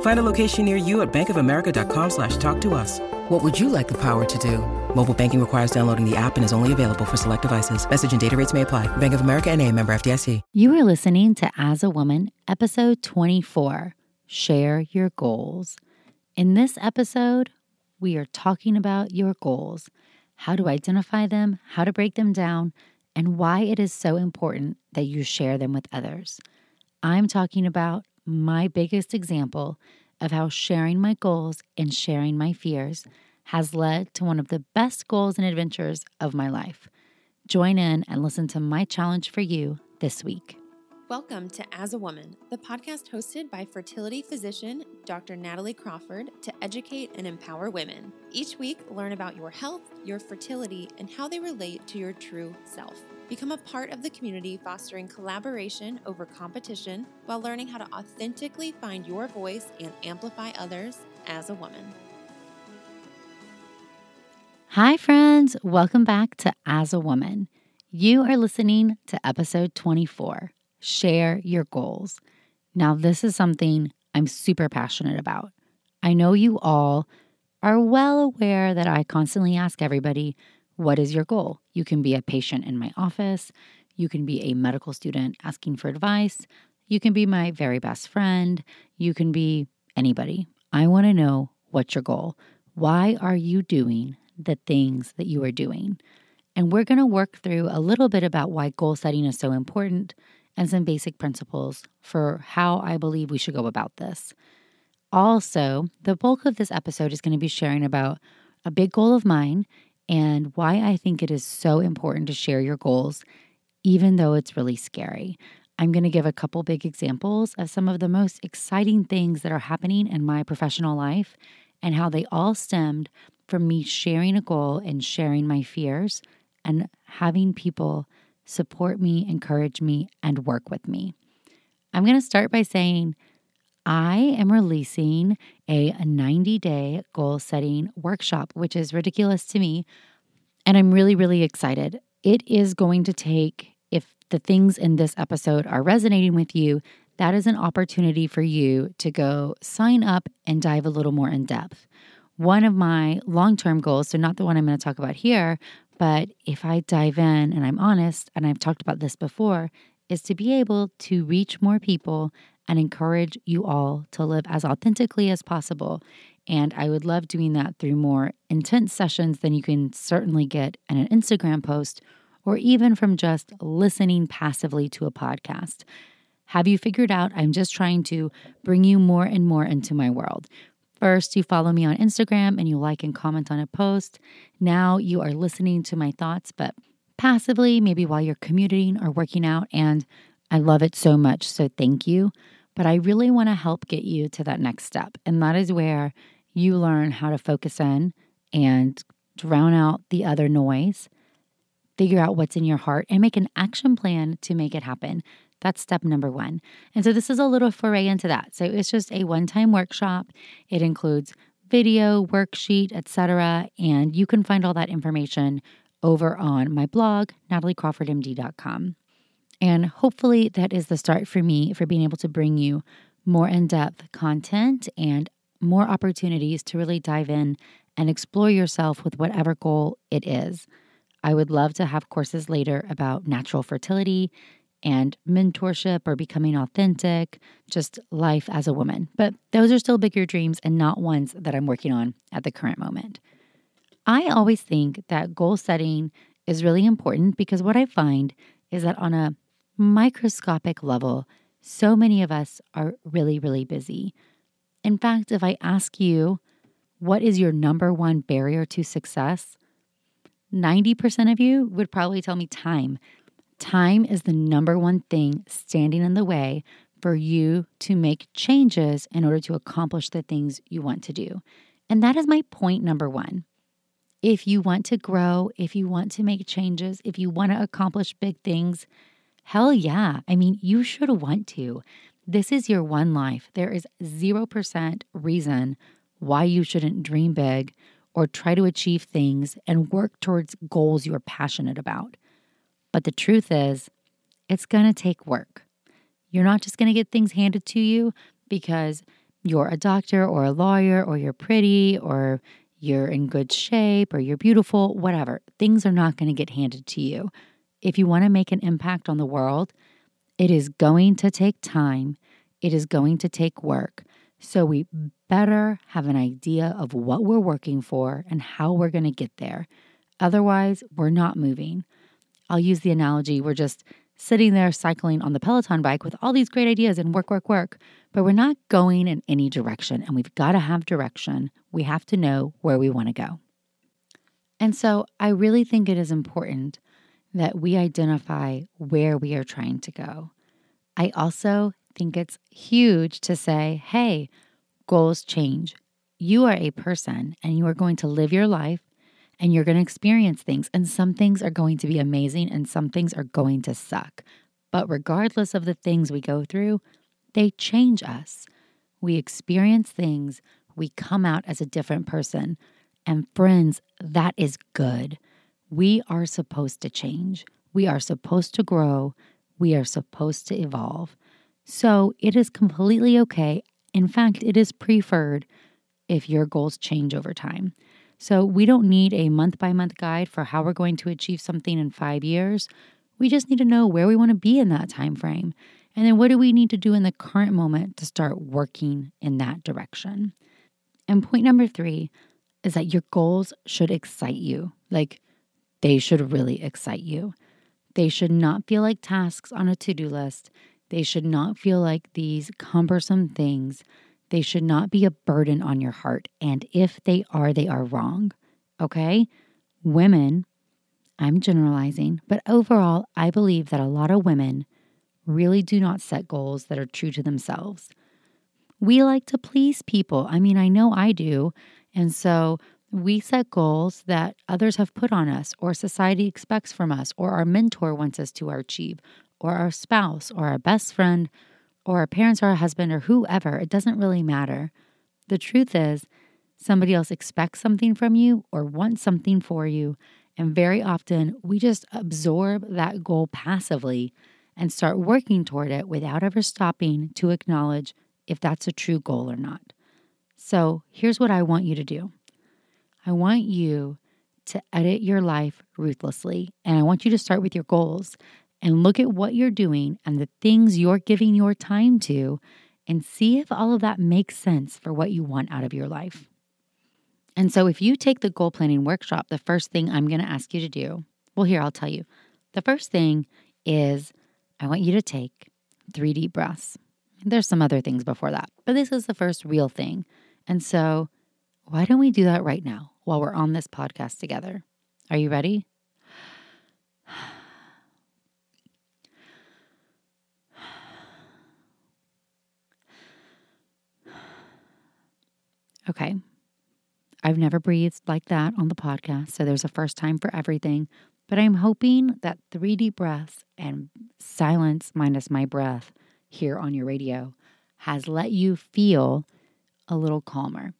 Find a location near you at bankofamerica.com slash talk to us. What would you like the power to do? Mobile banking requires downloading the app and is only available for select devices. Message and data rates may apply. Bank of America and a member FDIC. You are listening to As a Woman, episode 24, Share Your Goals. In this episode, we are talking about your goals, how to identify them, how to break them down, and why it is so important that you share them with others. I'm talking about my biggest example of how sharing my goals and sharing my fears has led to one of the best goals and adventures of my life. Join in and listen to my challenge for you this week. Welcome to As a Woman, the podcast hosted by fertility physician Dr. Natalie Crawford to educate and empower women. Each week, learn about your health, your fertility, and how they relate to your true self. Become a part of the community fostering collaboration over competition while learning how to authentically find your voice and amplify others as a woman. Hi, friends. Welcome back to As a Woman. You are listening to episode 24 Share Your Goals. Now, this is something I'm super passionate about. I know you all are well aware that I constantly ask everybody, What is your goal? You can be a patient in my office, you can be a medical student asking for advice, you can be my very best friend, you can be anybody. I want to know what's your goal. Why are you doing the things that you are doing. And we're going to work through a little bit about why goal setting is so important and some basic principles for how I believe we should go about this. Also, the bulk of this episode is going to be sharing about a big goal of mine and why I think it is so important to share your goals, even though it's really scary. I'm going to give a couple big examples of some of the most exciting things that are happening in my professional life and how they all stemmed from me sharing a goal and sharing my fears and having people support me, encourage me, and work with me. I'm going to start by saying I am releasing a 90 day goal setting workshop, which is ridiculous to me. And I'm really, really excited. It is going to take, if the things in this episode are resonating with you, that is an opportunity for you to go sign up and dive a little more in depth one of my long term goals, so not the one I'm going to talk about here, but if I dive in and I'm honest, and I've talked about this before, is to be able to reach more people and encourage you all to live as authentically as possible. And I would love doing that through more intense sessions than you can certainly get in an Instagram post or even from just listening passively to a podcast. Have you figured out I'm just trying to bring you more and more into my world? First, you follow me on Instagram and you like and comment on a post. Now you are listening to my thoughts, but passively, maybe while you're commuting or working out. And I love it so much. So thank you. But I really want to help get you to that next step. And that is where you learn how to focus in and drown out the other noise, figure out what's in your heart, and make an action plan to make it happen. That's step number one. And so this is a little foray into that. So it's just a one-time workshop. It includes video, worksheet, etc. And you can find all that information over on my blog, nataliecrawfordmd.com. And hopefully that is the start for me for being able to bring you more in-depth content and more opportunities to really dive in and explore yourself with whatever goal it is. I would love to have courses later about natural fertility and mentorship or becoming authentic, just life as a woman. But those are still bigger dreams and not ones that I'm working on at the current moment. I always think that goal setting is really important because what I find is that on a microscopic level, so many of us are really, really busy. In fact, if I ask you, what is your number one barrier to success? 90% of you would probably tell me time. Time is the number one thing standing in the way for you to make changes in order to accomplish the things you want to do. And that is my point number one. If you want to grow, if you want to make changes, if you want to accomplish big things, hell yeah. I mean, you should want to. This is your one life. There is 0% reason why you shouldn't dream big or try to achieve things and work towards goals you're passionate about. But the truth is, it's going to take work. You're not just going to get things handed to you because you're a doctor or a lawyer or you're pretty or you're in good shape or you're beautiful, whatever. Things are not going to get handed to you. If you want to make an impact on the world, it is going to take time, it is going to take work. So we better have an idea of what we're working for and how we're going to get there. Otherwise, we're not moving. I'll use the analogy we're just sitting there cycling on the Peloton bike with all these great ideas and work, work, work, but we're not going in any direction. And we've got to have direction. We have to know where we want to go. And so I really think it is important that we identify where we are trying to go. I also think it's huge to say, hey, goals change. You are a person and you are going to live your life and you're going to experience things. And some things are going to be amazing and some things are going to suck. But regardless of the things we go through, they change us. We experience things, we come out as a different person. And friends, that is good. We are supposed to change. We are supposed to grow. We are supposed to evolve. So it is completely okay. In fact, it is preferred if your goals change over time. So we don't need a month by month guide for how we're going to achieve something in 5 years. We just need to know where we want to be in that time frame. And then what do we need to do in the current moment to start working in that direction? And point number 3 is that your goals should excite you. Like they should really excite you. They should not feel like tasks on a to do list. They should not feel like these cumbersome things. They should not be a burden on your heart. And if they are, they are wrong. Okay? Women, I'm generalizing, but overall, I believe that a lot of women really do not set goals that are true to themselves. We like to please people. I mean, I know I do. And so we set goals that others have put on us, or society expects from us, or our mentor wants us to achieve, or our spouse, or our best friend, or our parents, or our husband, or whoever. It doesn't really matter. The truth is, somebody else expects something from you or wants something for you. And very often we just absorb that goal passively and start working toward it without ever stopping to acknowledge if that's a true goal or not. So here's what I want you to do I want you to edit your life ruthlessly. And I want you to start with your goals and look at what you're doing and the things you're giving your time to and see if all of that makes sense for what you want out of your life. And so, if you take the goal planning workshop, the first thing I'm going to ask you to do, well, here, I'll tell you. The first thing is I want you to take three deep breaths. There's some other things before that, but this is the first real thing. And so, why don't we do that right now while we're on this podcast together? Are you ready? Okay. I've never breathed like that on the podcast, so there's a first time for everything. But I'm hoping that three deep breaths and silence minus my breath here on your radio has let you feel a little calmer.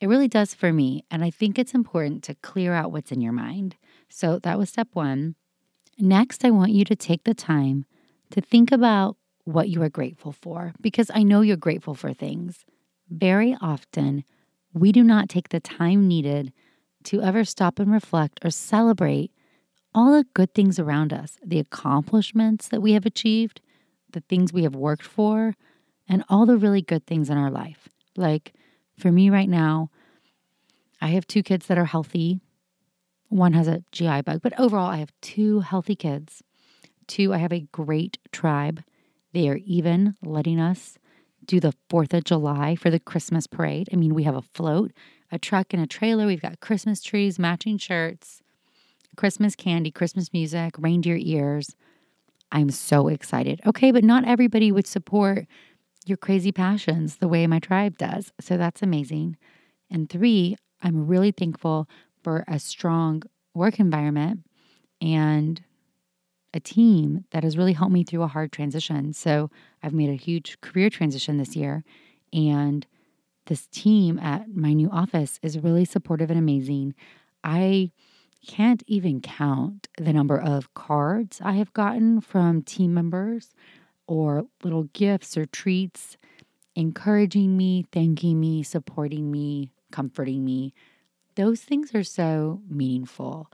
It really does for me. And I think it's important to clear out what's in your mind. So that was step one. Next, I want you to take the time to think about what you are grateful for because I know you're grateful for things. Very often, we do not take the time needed to ever stop and reflect or celebrate all the good things around us, the accomplishments that we have achieved, the things we have worked for, and all the really good things in our life. Like for me right now, I have two kids that are healthy. One has a GI bug, but overall, I have two healthy kids, Two, I have a great tribe. They are even letting us do the 4th of July for the Christmas parade. I mean, we have a float, a truck, and a trailer. We've got Christmas trees, matching shirts, Christmas candy, Christmas music, reindeer ears. I'm so excited. Okay, but not everybody would support your crazy passions the way my tribe does. So that's amazing. And three, I'm really thankful for a strong work environment and a team that has really helped me through a hard transition. So I've made a huge career transition this year. And this team at my new office is really supportive and amazing. I can't even count the number of cards I have gotten from team members or little gifts or treats encouraging me, thanking me, supporting me, comforting me. Those things are so meaningful.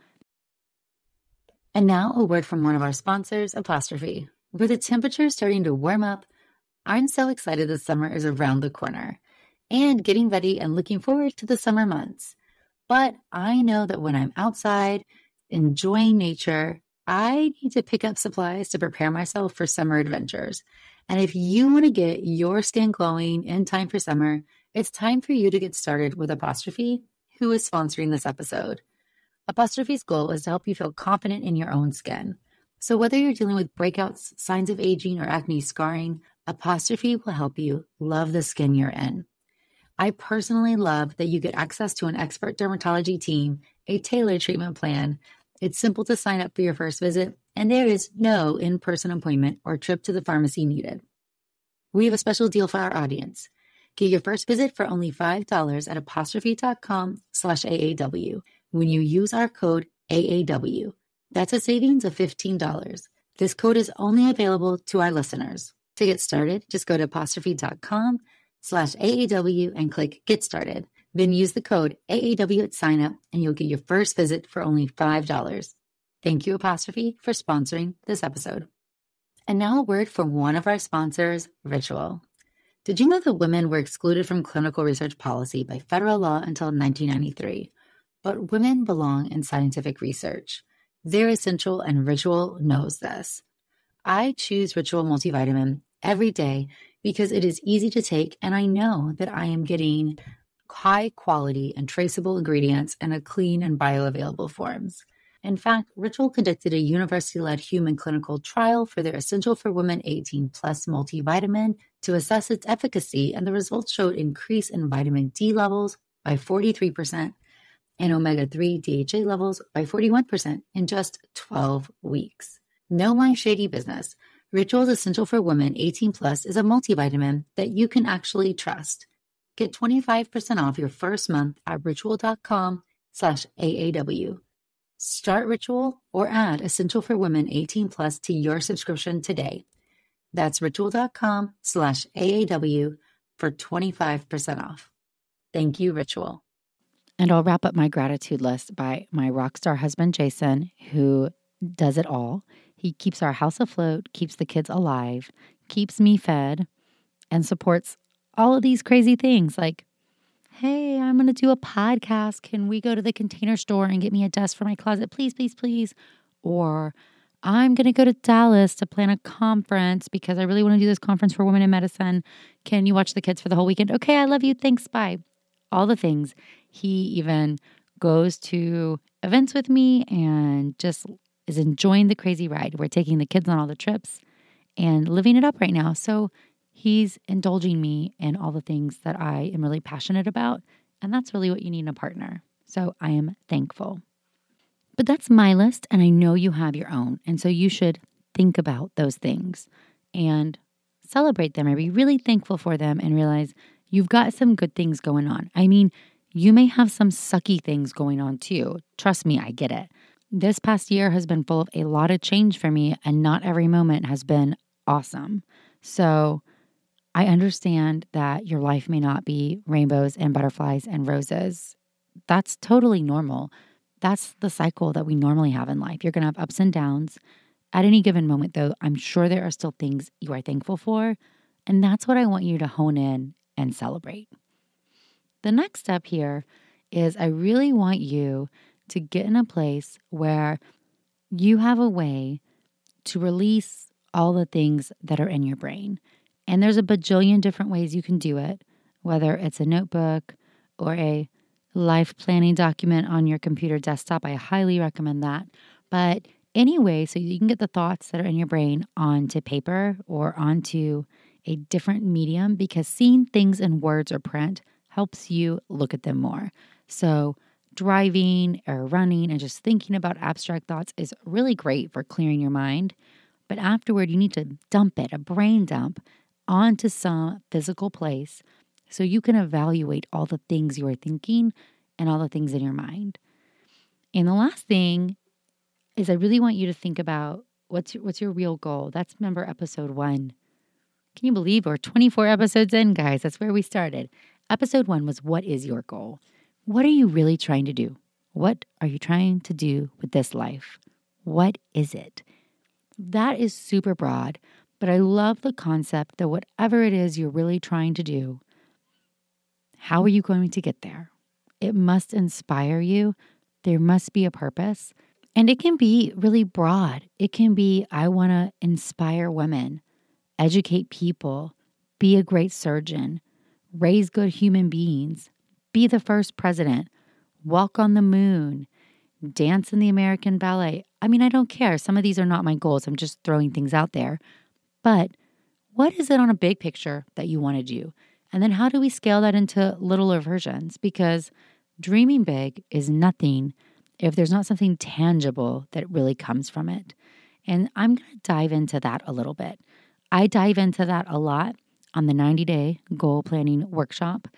And now, a word from one of our sponsors, Apostrophe. With the temperature starting to warm up, I'm so excited the summer is around the corner and getting ready and looking forward to the summer months. But I know that when I'm outside enjoying nature, I need to pick up supplies to prepare myself for summer adventures. And if you want to get your skin glowing in time for summer, it's time for you to get started with Apostrophe, who is sponsoring this episode. Apostrophe's goal is to help you feel confident in your own skin. So whether you're dealing with breakouts, signs of aging, or acne scarring, Apostrophe will help you love the skin you're in. I personally love that you get access to an expert dermatology team, a tailored treatment plan. It's simple to sign up for your first visit, and there is no in person appointment or trip to the pharmacy needed. We have a special deal for our audience. Get your first visit for only $5 at apostrophe.com slash AAW when you use our code AAW. That's a savings of $15. This code is only available to our listeners. To get started, just go to apostrophe.com slash AAW and click Get Started. Then use the code AAW at sign up and you'll get your first visit for only $5. Thank you, Apostrophe, for sponsoring this episode. And now a word from one of our sponsors, Ritual. Did you know that women were excluded from clinical research policy by federal law until 1993? But women belong in scientific research. They're essential, and Ritual knows this. I choose Ritual multivitamin every day because it is easy to take, and I know that I am getting high quality and traceable ingredients in a clean and bioavailable forms. In fact, Ritual conducted a university led human clinical trial for their Essential for Women 18 Plus multivitamin to assess its efficacy, and the results showed increase in vitamin D levels by 43% and omega 3 DHA levels by 41% in just 12 weeks. No my shady business. Ritual's Essential for Women 18 Plus is a multivitamin that you can actually trust. Get 25% off your first month at ritual.com slash AAW. Start Ritual or add Essential for Women 18 Plus to your subscription today. That's ritual.com slash AAW for 25% off. Thank you, Ritual. And I'll wrap up my gratitude list by my rock star husband, Jason, who does it all. He keeps our house afloat, keeps the kids alive, keeps me fed, and supports all of these crazy things like, hey, I'm going to do a podcast. Can we go to the container store and get me a desk for my closet? Please, please, please. Or I'm going to go to Dallas to plan a conference because I really want to do this conference for women in medicine. Can you watch the kids for the whole weekend? Okay, I love you. Thanks. Bye. All the things. He even goes to events with me and just is enjoying the crazy ride. We're taking the kids on all the trips and living it up right now. So he's indulging me in all the things that I am really passionate about. And that's really what you need in a partner. So I am thankful. But that's my list, and I know you have your own. And so you should think about those things and celebrate them or be really thankful for them and realize you've got some good things going on. I mean, you may have some sucky things going on too. Trust me, I get it. This past year has been full of a lot of change for me, and not every moment has been awesome. So I understand that your life may not be rainbows and butterflies and roses. That's totally normal. That's the cycle that we normally have in life. You're going to have ups and downs. At any given moment, though, I'm sure there are still things you are thankful for. And that's what I want you to hone in and celebrate. The next step here is I really want you to get in a place where you have a way to release all the things that are in your brain. And there's a bajillion different ways you can do it, whether it's a notebook or a life planning document on your computer desktop. I highly recommend that. But anyway, so you can get the thoughts that are in your brain onto paper or onto a different medium because seeing things in words or print helps you look at them more. So, driving or running and just thinking about abstract thoughts is really great for clearing your mind. But afterward, you need to dump it, a brain dump, onto some physical place so you can evaluate all the things you are thinking and all the things in your mind. And the last thing is I really want you to think about what's your, what's your real goal. That's remember episode 1. Can you believe we're 24 episodes in, guys? That's where we started. Episode 1 was what is your goal? What are you really trying to do? What are you trying to do with this life? What is it? That is super broad, but I love the concept that whatever it is you're really trying to do, how are you going to get there? It must inspire you. There must be a purpose. And it can be really broad. It can be I want to inspire women, educate people, be a great surgeon, raise good human beings, be the first president, walk on the moon, dance in the American ballet. I mean, I don't care. Some of these are not my goals. I'm just throwing things out there. But what is it on a big picture that you want to do? And then how do we scale that into littler versions? Because dreaming big is nothing if there's not something tangible that really comes from it. And I'm going to dive into that a little bit. I dive into that a lot on the 90 day goal planning workshop,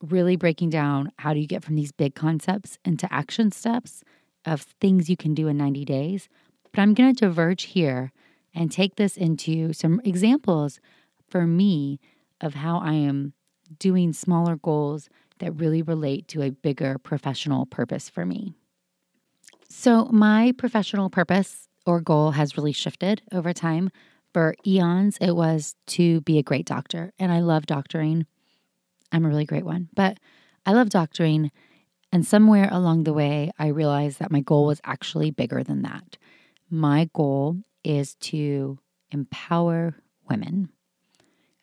really breaking down how do you get from these big concepts into action steps of things you can do in 90 days. But I'm going to diverge here and take this into some examples for me of how I am doing smaller goals that really relate to a bigger professional purpose for me. So, my professional purpose or goal has really shifted over time. For eons, it was to be a great doctor, and I love doctoring. I'm a really great one, but I love doctoring. And somewhere along the way, I realized that my goal was actually bigger than that. My goal is to empower women.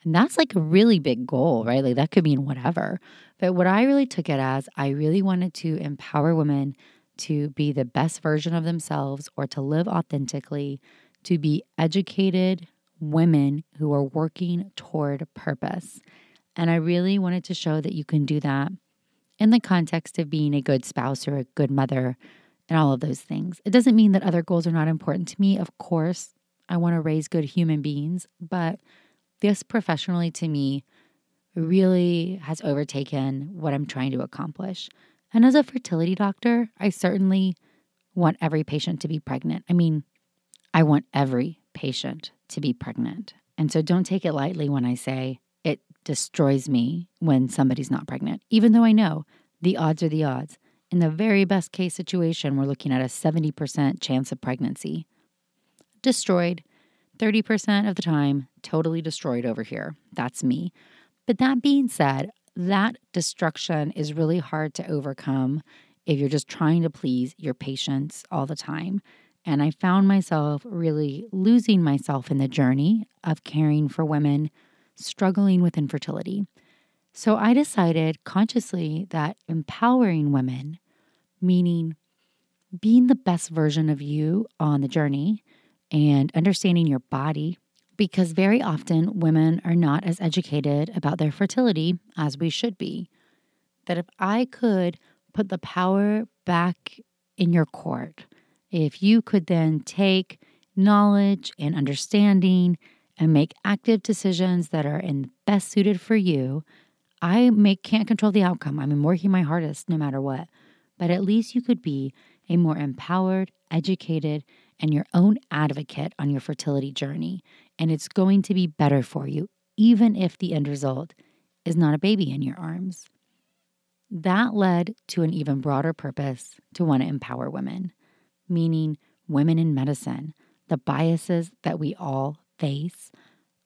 And that's like a really big goal, right? Like that could mean whatever. But what I really took it as, I really wanted to empower women to be the best version of themselves or to live authentically, to be educated women who are working toward purpose. And I really wanted to show that you can do that in the context of being a good spouse or a good mother and all of those things. It doesn't mean that other goals are not important to me. Of course, I want to raise good human beings, but this professionally to me really has overtaken what I'm trying to accomplish. And as a fertility doctor, I certainly want every patient to be pregnant. I mean, I want every patient to be pregnant. And so don't take it lightly when I say it destroys me when somebody's not pregnant, even though I know the odds are the odds. In the very best case situation, we're looking at a 70% chance of pregnancy. Destroyed 30% of the time, totally destroyed over here. That's me. But that being said, that destruction is really hard to overcome if you're just trying to please your patients all the time. And I found myself really losing myself in the journey of caring for women struggling with infertility. So I decided consciously that empowering women, meaning being the best version of you on the journey and understanding your body, because very often women are not as educated about their fertility as we should be. That if I could put the power back in your court, if you could then take knowledge and understanding and make active decisions that are in best suited for you, I can't control the outcome. I'm working my hardest no matter what. But at least you could be a more empowered, educated, and your own advocate on your fertility journey. And it's going to be better for you, even if the end result is not a baby in your arms. That led to an even broader purpose to want to empower women, meaning women in medicine, the biases that we all face.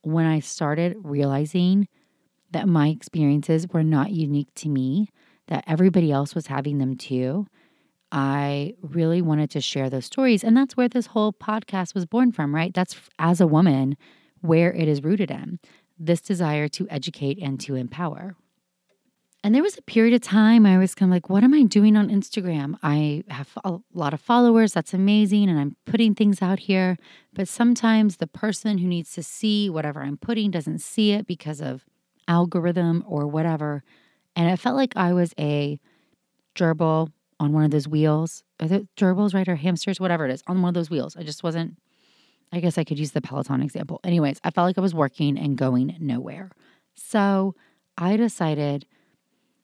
When I started realizing that my experiences were not unique to me, that everybody else was having them too, I really wanted to share those stories. And that's where this whole podcast was born from, right? That's as a woman where it is rooted in this desire to educate and to empower. And there was a period of time I was kind of like, what am I doing on Instagram? I have a lot of followers. That's amazing. And I'm putting things out here. But sometimes the person who needs to see whatever I'm putting doesn't see it because of algorithm or whatever. And it felt like I was a gerbil on one of those wheels. Are it gerbils, right? Or hamsters, whatever it is, on one of those wheels. I just wasn't, I guess I could use the Peloton example. Anyways, I felt like I was working and going nowhere. So I decided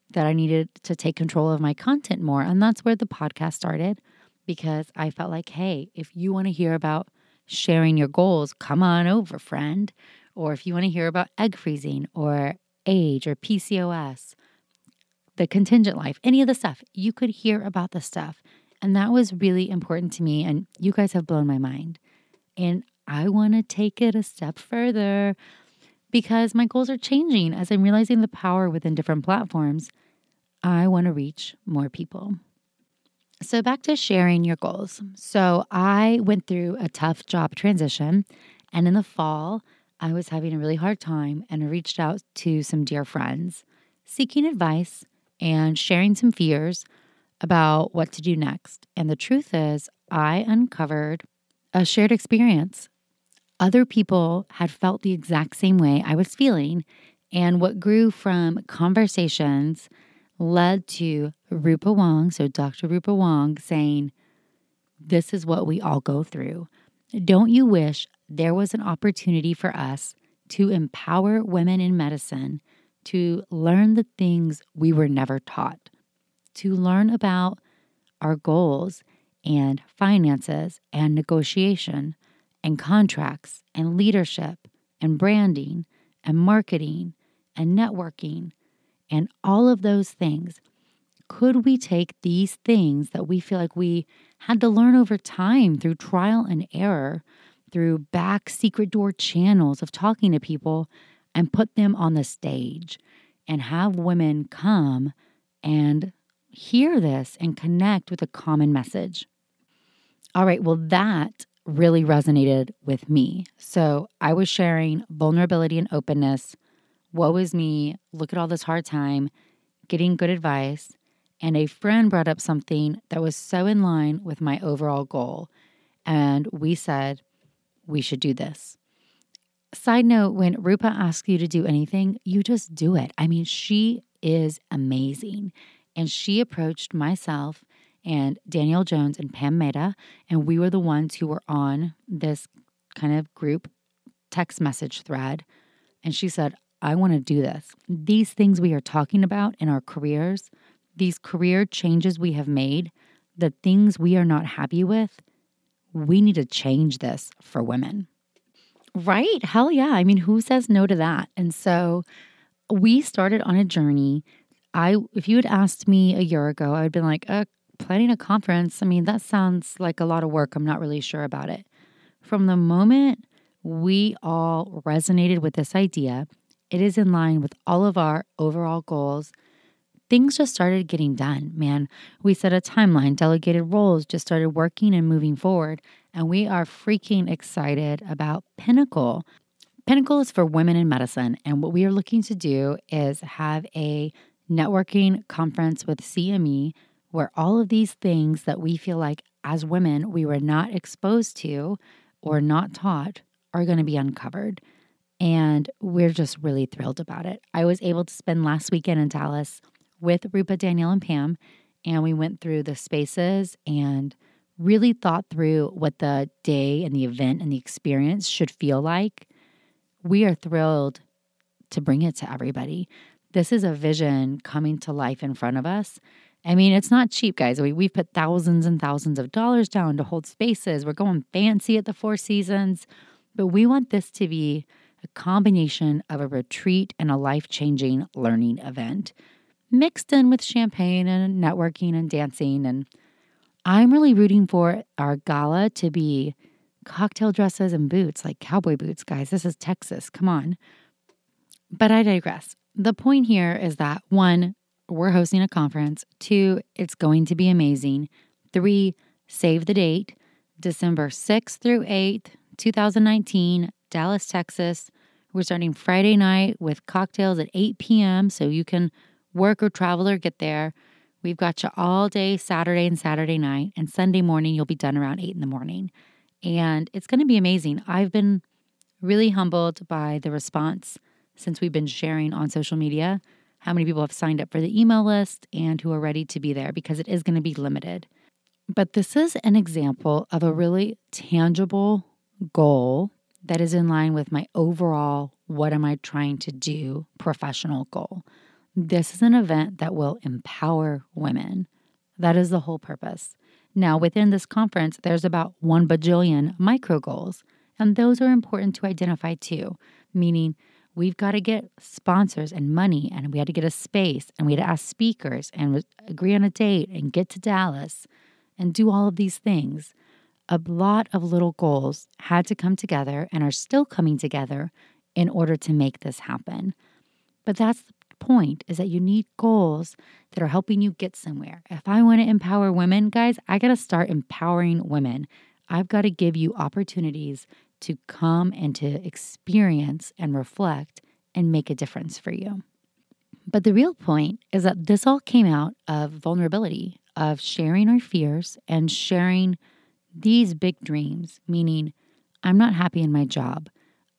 that I needed to take control of my content more. And that's where the podcast started because I felt like, hey, if you want to hear about sharing your goals, come on over, friend. Or if you want to hear about egg freezing or age or PCOS, the contingent life, any of the stuff, you could hear about the stuff. And that was really important to me. And you guys have blown my mind. And I want to take it a step further because my goals are changing as I'm realizing the power within different platforms. I want to reach more people. So, back to sharing your goals. So, I went through a tough job transition, and in the fall, I was having a really hard time and reached out to some dear friends seeking advice and sharing some fears about what to do next. And the truth is, I uncovered a shared experience. Other people had felt the exact same way I was feeling. And what grew from conversations led to Rupa Wong, so Dr. Rupa Wong, saying, This is what we all go through. Don't you wish there was an opportunity for us to empower women in medicine to learn the things we were never taught, to learn about our goals and finances and negotiation and contracts and leadership and branding and marketing and networking and all of those things. Could we take these things that we feel like we had to learn over time through trial and error, through back secret door channels of talking to people, and put them on the stage and have women come and hear this and connect with a common message? All right, well, that really resonated with me. So I was sharing vulnerability and openness woe is me, look at all this hard time, getting good advice. And a friend brought up something that was so in line with my overall goal. And we said, we should do this. Side note when Rupa asks you to do anything, you just do it. I mean, she is amazing. And she approached myself and Danielle Jones and Pam Mehta, and we were the ones who were on this kind of group text message thread. And she said, I want to do this. These things we are talking about in our careers, these career changes we have made, the things we are not happy with, we need to change this for women. Right? Hell yeah. I mean, who says no to that? And so we started on a journey. I if you had asked me a year ago, I would have been like, uh, planning a conference, I mean, that sounds like a lot of work. I'm not really sure about it. From the moment we all resonated with this idea, it is in line with all of our overall goals. Things just started getting done, man. We set a timeline, delegated roles, just started working and moving forward. And we are freaking excited about Pinnacle. Pinnacle is for women in medicine. And what we are looking to do is have a networking conference with CME where all of these things that we feel like as women we were not exposed to or not taught are going to be uncovered. And we're just really thrilled about it. I was able to spend last weekend in Dallas with Rupa, Danielle, and Pam, and we went through the spaces and really thought through what the day and the event and the experience should feel like. We are thrilled to bring it to everybody. This is a vision coming to life in front of us. I mean, it's not cheap, guys. We, we've put thousands and thousands of dollars down to hold spaces. We're going fancy at the Four Seasons, but we want this to be a combination of a retreat and a life changing learning event, mixed in with champagne and networking and dancing. And I'm really rooting for our gala to be cocktail dresses and boots, like cowboy boots, guys. This is Texas. Come on. But I digress. The point here is that one, we're hosting a conference. Two, it's going to be amazing. Three, save the date December 6th through 8th, 2019, Dallas, Texas. We're starting Friday night with cocktails at 8 p.m. so you can work or travel or get there. We've got you all day Saturday and Saturday night, and Sunday morning you'll be done around 8 in the morning. And it's going to be amazing. I've been really humbled by the response since we've been sharing on social media how many people have signed up for the email list and who are ready to be there because it is going to be limited. But this is an example of a really tangible goal that is in line with my overall what am I trying to do professional goal. This is an event that will empower women. That is the whole purpose. Now, within this conference, there's about one bajillion micro goals, and those are important to identify too, meaning we've got to get sponsors and money, and we had to get a space, and we had to ask speakers and agree on a date and get to Dallas and do all of these things. A lot of little goals had to come together and are still coming together in order to make this happen. But that's the point is that you need goals that are helping you get somewhere. If I want to empower women, guys, I got to start empowering women. I've got to give you opportunities to come and to experience and reflect and make a difference for you. But the real point is that this all came out of vulnerability, of sharing our fears and sharing these big dreams, meaning, I'm not happy in my job.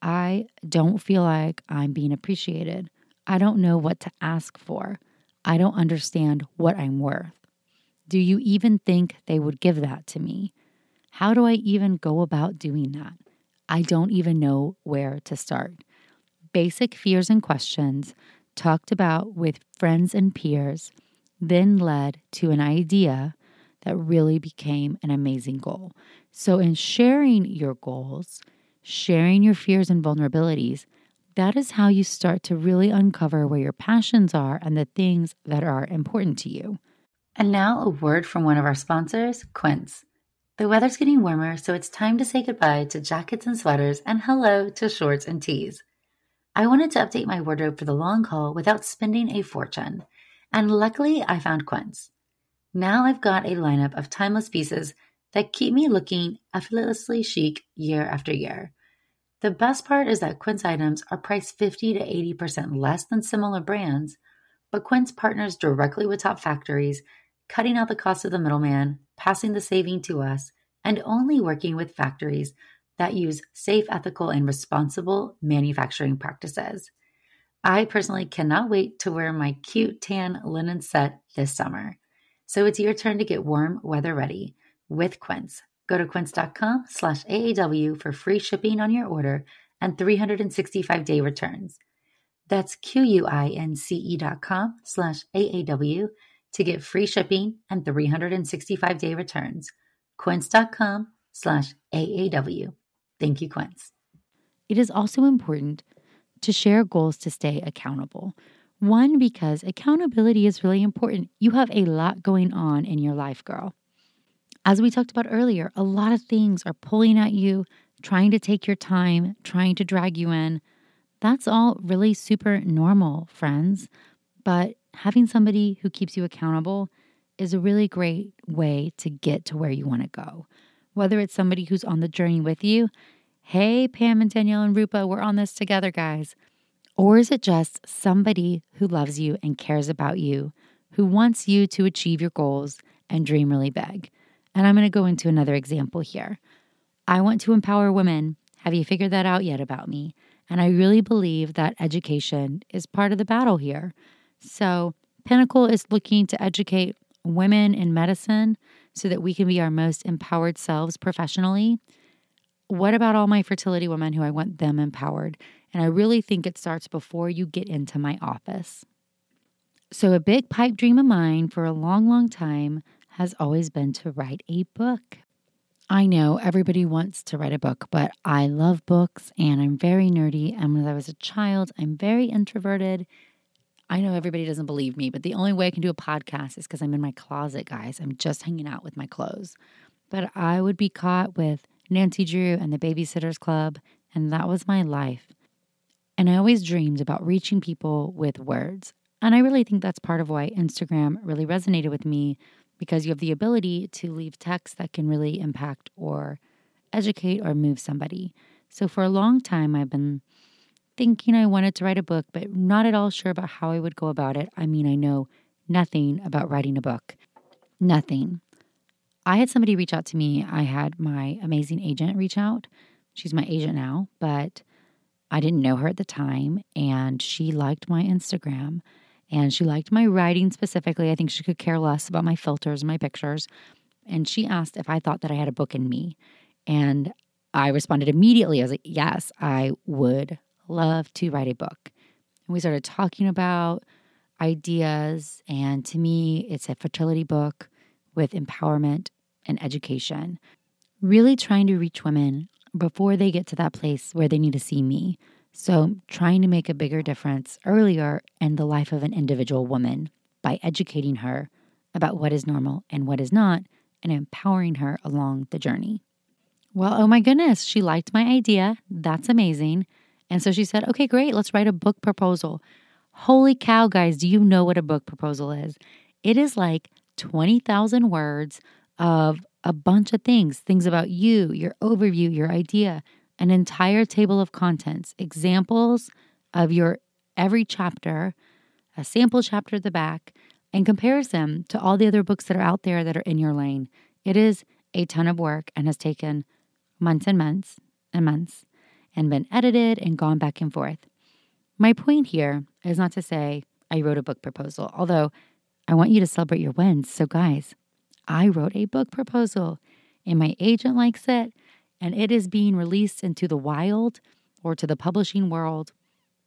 I don't feel like I'm being appreciated. I don't know what to ask for. I don't understand what I'm worth. Do you even think they would give that to me? How do I even go about doing that? I don't even know where to start. Basic fears and questions talked about with friends and peers then led to an idea that really became an amazing goal. So, in sharing your goals, sharing your fears and vulnerabilities, that is how you start to really uncover where your passions are and the things that are important to you. And now, a word from one of our sponsors, Quince. The weather's getting warmer, so it's time to say goodbye to jackets and sweaters and hello to shorts and tees. I wanted to update my wardrobe for the long haul without spending a fortune, and luckily I found Quince. Now I've got a lineup of timeless pieces that keep me looking effortlessly chic year after year. The best part is that Quince items are priced 50 to 80% less than similar brands, but Quince partners directly with top factories, cutting out the cost of the middleman, passing the saving to us, and only working with factories that use safe, ethical, and responsible manufacturing practices. I personally cannot wait to wear my cute tan linen set this summer. So it's your turn to get warm weather ready with Quince. Go to quince.com slash AAW for free shipping on your order and 365 day returns. That's Q-U-I-N-C-E dot com slash AAW to get free shipping and 365 day returns. Quince.com slash AAW. Thank you, Quince. It is also important to share goals to stay accountable. One, because accountability is really important. You have a lot going on in your life, girl. As we talked about earlier, a lot of things are pulling at you, trying to take your time, trying to drag you in. That's all really super normal, friends. But having somebody who keeps you accountable is a really great way to get to where you want to go. Whether it's somebody who's on the journey with you, hey, Pam and Danielle and Rupa, we're on this together, guys. Or is it just somebody who loves you and cares about you, who wants you to achieve your goals and dream really big? And I'm going to go into another example here. I want to empower women. Have you figured that out yet about me? And I really believe that education is part of the battle here. So, Pinnacle is looking to educate women in medicine so that we can be our most empowered selves professionally. What about all my fertility women who I want them empowered? And I really think it starts before you get into my office. So, a big pipe dream of mine for a long, long time has always been to write a book. I know everybody wants to write a book, but I love books and I'm very nerdy. And when I was a child, I'm very introverted. I know everybody doesn't believe me, but the only way I can do a podcast is because I'm in my closet, guys. I'm just hanging out with my clothes. But I would be caught with Nancy Drew and the Babysitters Club, and that was my life. And I always dreamed about reaching people with words. And I really think that's part of why Instagram really resonated with me because you have the ability to leave text that can really impact or educate or move somebody. So for a long time, I've been thinking I wanted to write a book, but not at all sure about how I would go about it. I mean, I know nothing about writing a book, nothing. I had somebody reach out to me. I had my amazing agent reach out. She's my agent now, but I didn't know her at the time. And she liked my Instagram and she liked my writing specifically. I think she could care less about my filters and my pictures. And she asked if I thought that I had a book in me. And I responded immediately. I was like, yes, I would love to write a book. And we started talking about ideas. And to me, it's a fertility book with empowerment and education, really trying to reach women before they get to that place where they need to see me. So, trying to make a bigger difference earlier in the life of an individual woman by educating her about what is normal and what is not, and empowering her along the journey. Well, oh my goodness, she liked my idea. That's amazing. And so she said, okay, great, let's write a book proposal. Holy cow, guys, do you know what a book proposal is? It is like 20,000 words of a bunch of things things about you, your overview, your idea, an entire table of contents, examples of your every chapter, a sample chapter at the back, and compares them to all the other books that are out there that are in your lane. It is a ton of work and has taken months and months and months and been edited and gone back and forth. My point here is not to say I wrote a book proposal, although I want you to celebrate your wins. So, guys, I wrote a book proposal and my agent likes it, and it is being released into the wild or to the publishing world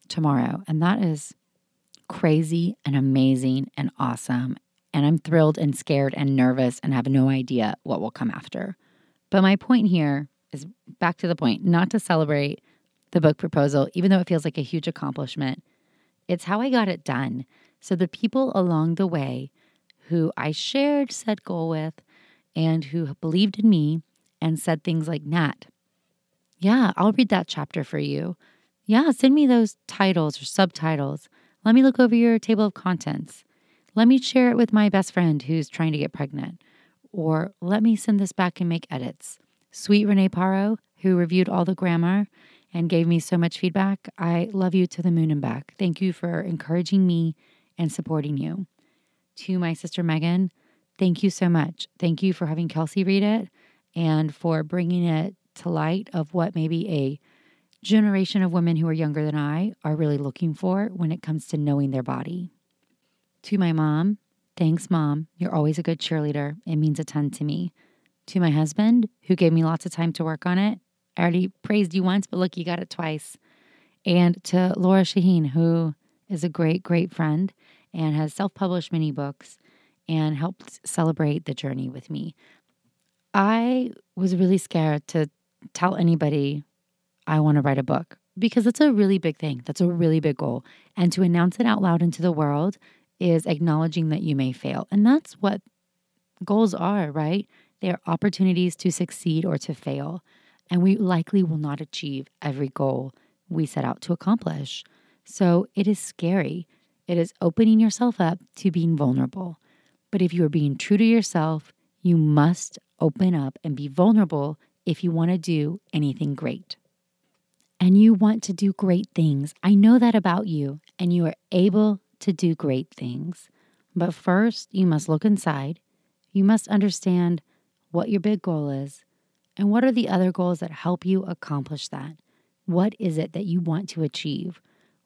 tomorrow. And that is crazy and amazing and awesome. And I'm thrilled and scared and nervous and have no idea what will come after. But my point here is back to the point not to celebrate the book proposal, even though it feels like a huge accomplishment. It's how I got it done. So the people along the way who I shared said goal with and who believed in me and said things like, Nat, yeah, I'll read that chapter for you. Yeah, send me those titles or subtitles. Let me look over your table of contents. Let me share it with my best friend who's trying to get pregnant. Or let me send this back and make edits. Sweet Renee Paro, who reviewed all the grammar and gave me so much feedback, I love you to the moon and back. Thank you for encouraging me and supporting you to my sister Megan, thank you so much. Thank you for having Kelsey read it and for bringing it to light of what maybe a generation of women who are younger than I are really looking for when it comes to knowing their body. To my mom, thanks, mom. You're always a good cheerleader. It means a ton to me. To my husband, who gave me lots of time to work on it. I already praised you once, but look, you got it twice. And to Laura Shaheen, who is a great, great friend and has self published many books and helped celebrate the journey with me. I was really scared to tell anybody I want to write a book because it's a really big thing. That's a really big goal. And to announce it out loud into the world is acknowledging that you may fail. And that's what goals are, right? They are opportunities to succeed or to fail. And we likely will not achieve every goal we set out to accomplish. So it is scary. It is opening yourself up to being vulnerable. But if you are being true to yourself, you must open up and be vulnerable if you want to do anything great. And you want to do great things. I know that about you, and you are able to do great things. But first, you must look inside. You must understand what your big goal is and what are the other goals that help you accomplish that. What is it that you want to achieve?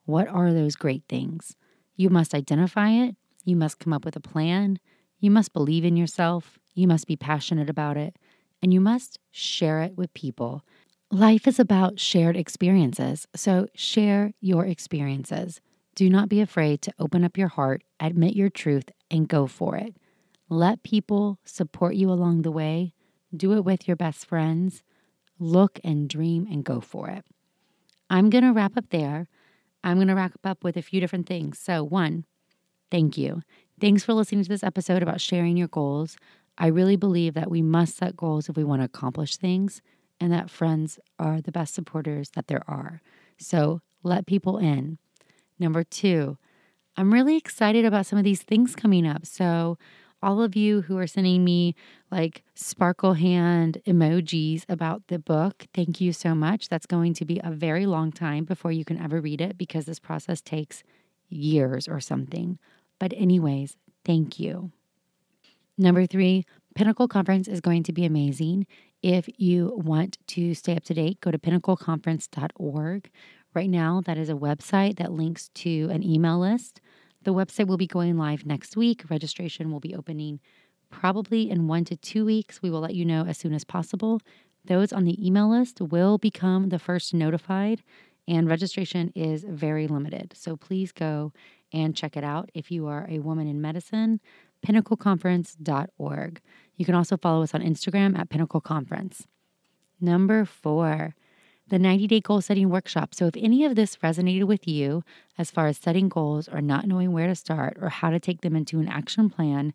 What are those great things? You must identify it. You must come up with a plan. You must believe in yourself. You must be passionate about it. And you must share it with people. Life is about shared experiences. So share your experiences. Do not be afraid to open up your heart, admit your truth, and go for it. Let people support you along the way. Do it with your best friends. Look and dream and go for it. I'm going to wrap up there. I'm going to wrap up with a few different things. So, one, thank you. Thanks for listening to this episode about sharing your goals. I really believe that we must set goals if we want to accomplish things, and that friends are the best supporters that there are. So, let people in. Number two, I'm really excited about some of these things coming up. So, all of you who are sending me like sparkle hand emojis about the book, thank you so much. That's going to be a very long time before you can ever read it because this process takes years or something. But, anyways, thank you. Number three, Pinnacle Conference is going to be amazing. If you want to stay up to date, go to pinnacleconference.org. Right now, that is a website that links to an email list. The website will be going live next week. Registration will be opening probably in one to two weeks. We will let you know as soon as possible. Those on the email list will become the first notified, and registration is very limited. So please go and check it out if you are a woman in medicine. PinnacleConference.org. You can also follow us on Instagram at Pinnacle Conference. Number four, the 90 day goal setting workshop. So, if any of this resonated with you as far as setting goals or not knowing where to start or how to take them into an action plan,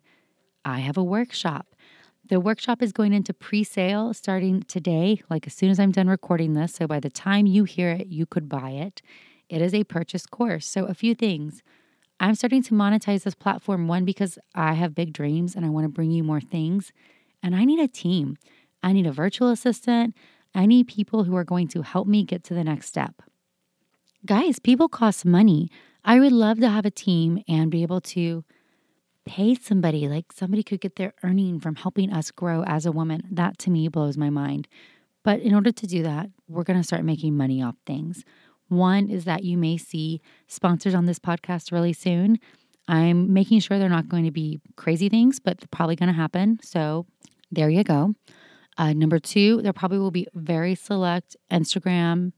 I have a workshop. The workshop is going into pre sale starting today, like as soon as I'm done recording this. So, by the time you hear it, you could buy it. It is a purchase course. So, a few things. I'm starting to monetize this platform, one, because I have big dreams and I want to bring you more things. And I need a team. I need a virtual assistant. I need people who are going to help me get to the next step. Guys, people cost money. I would love to have a team and be able to pay somebody, like somebody could get their earning from helping us grow as a woman. That to me blows my mind. But in order to do that, we're going to start making money off things. One is that you may see sponsors on this podcast really soon. I'm making sure they're not going to be crazy things, but they're probably going to happen. So there you go. Uh, number two, there probably will be very select Instagram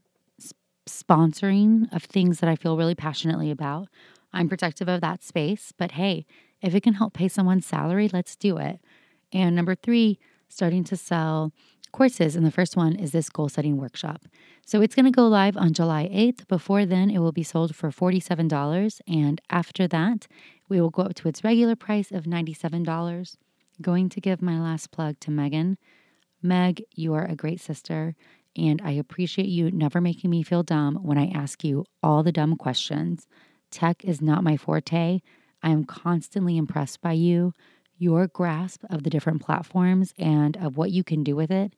sponsoring of things that I feel really passionately about. I'm protective of that space, but hey, if it can help pay someone's salary, let's do it. And number three, starting to sell courses. And the first one is this goal setting workshop. So it's going to go live on July 8th. Before then, it will be sold for $47. And after that, we will go up to its regular price of $97. Going to give my last plug to Megan. Meg, you are a great sister, and I appreciate you never making me feel dumb when I ask you all the dumb questions. Tech is not my forte. I am constantly impressed by you. Your grasp of the different platforms and of what you can do with it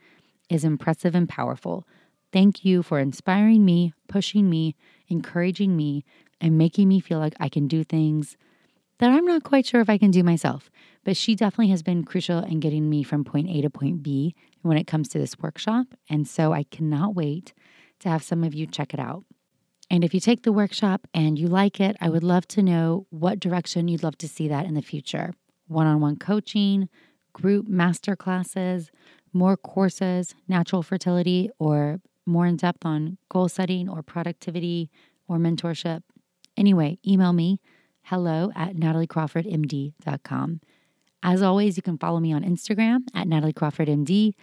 is impressive and powerful. Thank you for inspiring me, pushing me, encouraging me, and making me feel like I can do things that I'm not quite sure if I can do myself. But she definitely has been crucial in getting me from point A to point B when it comes to this workshop. And so I cannot wait to have some of you check it out. And if you take the workshop and you like it, I would love to know what direction you'd love to see that in the future one on one coaching, group master classes, more courses, natural fertility, or more in depth on goal setting or productivity or mentorship. Anyway, email me hello at nataliecrawfordmd.com. As always, you can follow me on Instagram at nataliecrawfordmd,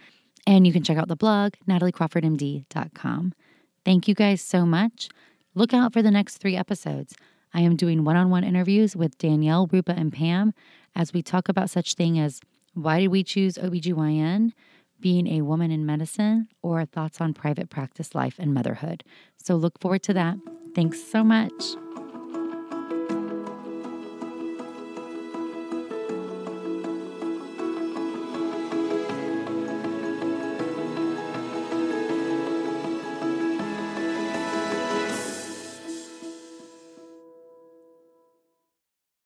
and you can check out the blog, nataliecrawfordmd.com. Thank you guys so much. Look out for the next three episodes. I am doing one on one interviews with Danielle, Rupa, and Pam as we talk about such thing as why did we choose OBGYN, being a woman in medicine, or thoughts on private practice life and motherhood. So look forward to that. Thanks so much.